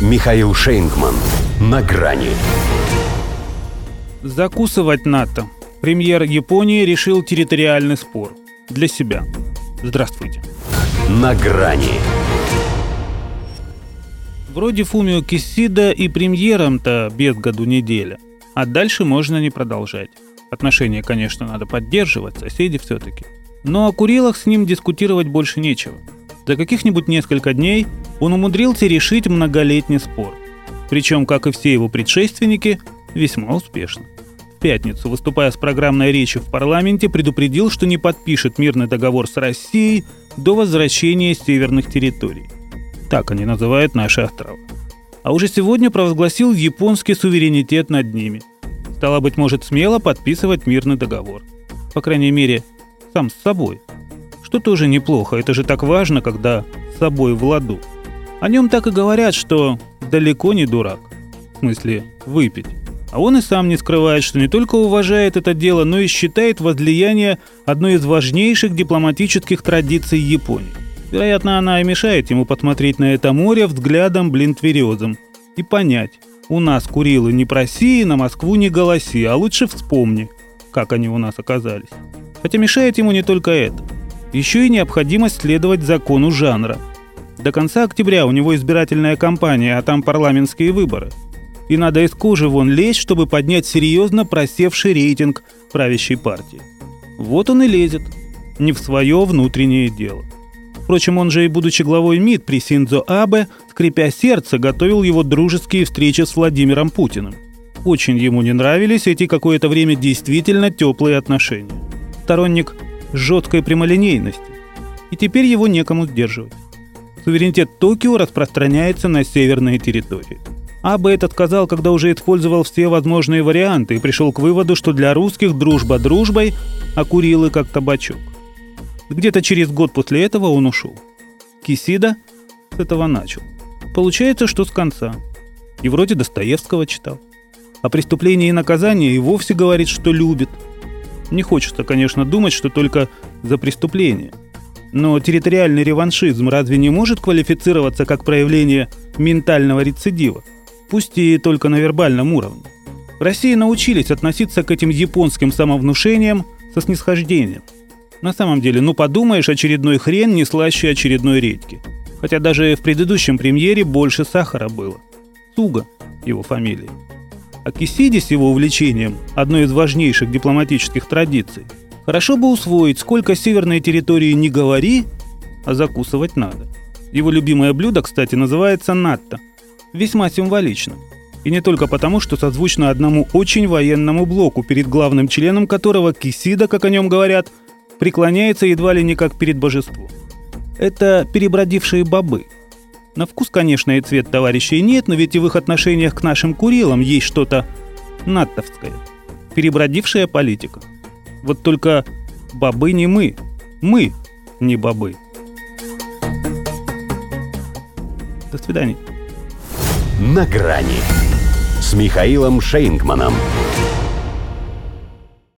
Михаил Шейнгман. На грани. Закусывать НАТО. Премьер Японии решил территориальный спор. Для себя. Здравствуйте. На грани. Вроде Фумио Кисида и премьером-то без году неделя. А дальше можно не продолжать. Отношения, конечно, надо поддерживать, соседи все-таки. Но о Курилах с ним дискутировать больше нечего. За каких-нибудь несколько дней он умудрился решить многолетний спор. Причем, как и все его предшественники, весьма успешно. В пятницу, выступая с программной речью в парламенте, предупредил, что не подпишет мирный договор с Россией до возвращения северных территорий. Так они называют наши острова. А уже сегодня провозгласил японский суверенитет над ними. Стало быть, может смело подписывать мирный договор. По крайней мере, сам с собой. Что тоже неплохо, это же так важно, когда с собой в ладу. О нем так и говорят, что далеко не дурак. В смысле, выпить. А он и сам не скрывает, что не только уважает это дело, но и считает возлияние одной из важнейших дипломатических традиций Японии. Вероятно, она и мешает ему посмотреть на это море взглядом блин тверезом и понять, у нас Курилы не проси, на Москву не голоси, а лучше вспомни, как они у нас оказались. Хотя мешает ему не только это. Еще и необходимость следовать закону жанра. До конца октября у него избирательная кампания, а там парламентские выборы. И надо из кожи вон лезть, чтобы поднять серьезно просевший рейтинг правящей партии. Вот он и лезет. Не в свое внутреннее дело. Впрочем, он же и будучи главой МИД при Синдзо Абе, скрипя сердце, готовил его дружеские встречи с Владимиром Путиным. Очень ему не нравились эти какое-то время действительно теплые отношения сторонник жесткой прямолинейности, и теперь его некому сдерживать. Суверенитет Токио распространяется на северные территории. Абе этот сказал, когда уже использовал все возможные варианты и пришел к выводу, что для русских дружба дружбой, а Курилы как табачок. Где-то через год после этого он ушел. Кисида с этого начал. Получается, что с конца. И вроде Достоевского читал. О преступлении и наказании и вовсе говорит, что любит – не хочется, конечно, думать, что только за преступление. Но территориальный реваншизм разве не может квалифицироваться как проявление ментального рецидива? Пусть и только на вербальном уровне. В России научились относиться к этим японским самовнушениям со снисхождением. На самом деле, ну подумаешь, очередной хрен не слаще очередной редьки. Хотя даже в предыдущем премьере больше сахара было. Суга его фамилии. А Кисиди с его увлечением, одной из важнейших дипломатических традиций, хорошо бы усвоить, сколько северной территории не говори, а закусывать надо. Его любимое блюдо, кстати, называется натто. Весьма символично. И не только потому, что созвучно одному очень военному блоку, перед главным членом которого Кисида, как о нем говорят, преклоняется едва ли не как перед божеством. Это перебродившие бобы – на вкус, конечно, и цвет товарищей нет, но ведь и в их отношениях к нашим Курилам есть что-то натовское. Перебродившая политика. Вот только бобы не мы. Мы не бобы. До свидания. На грани с Михаилом Шейнгманом.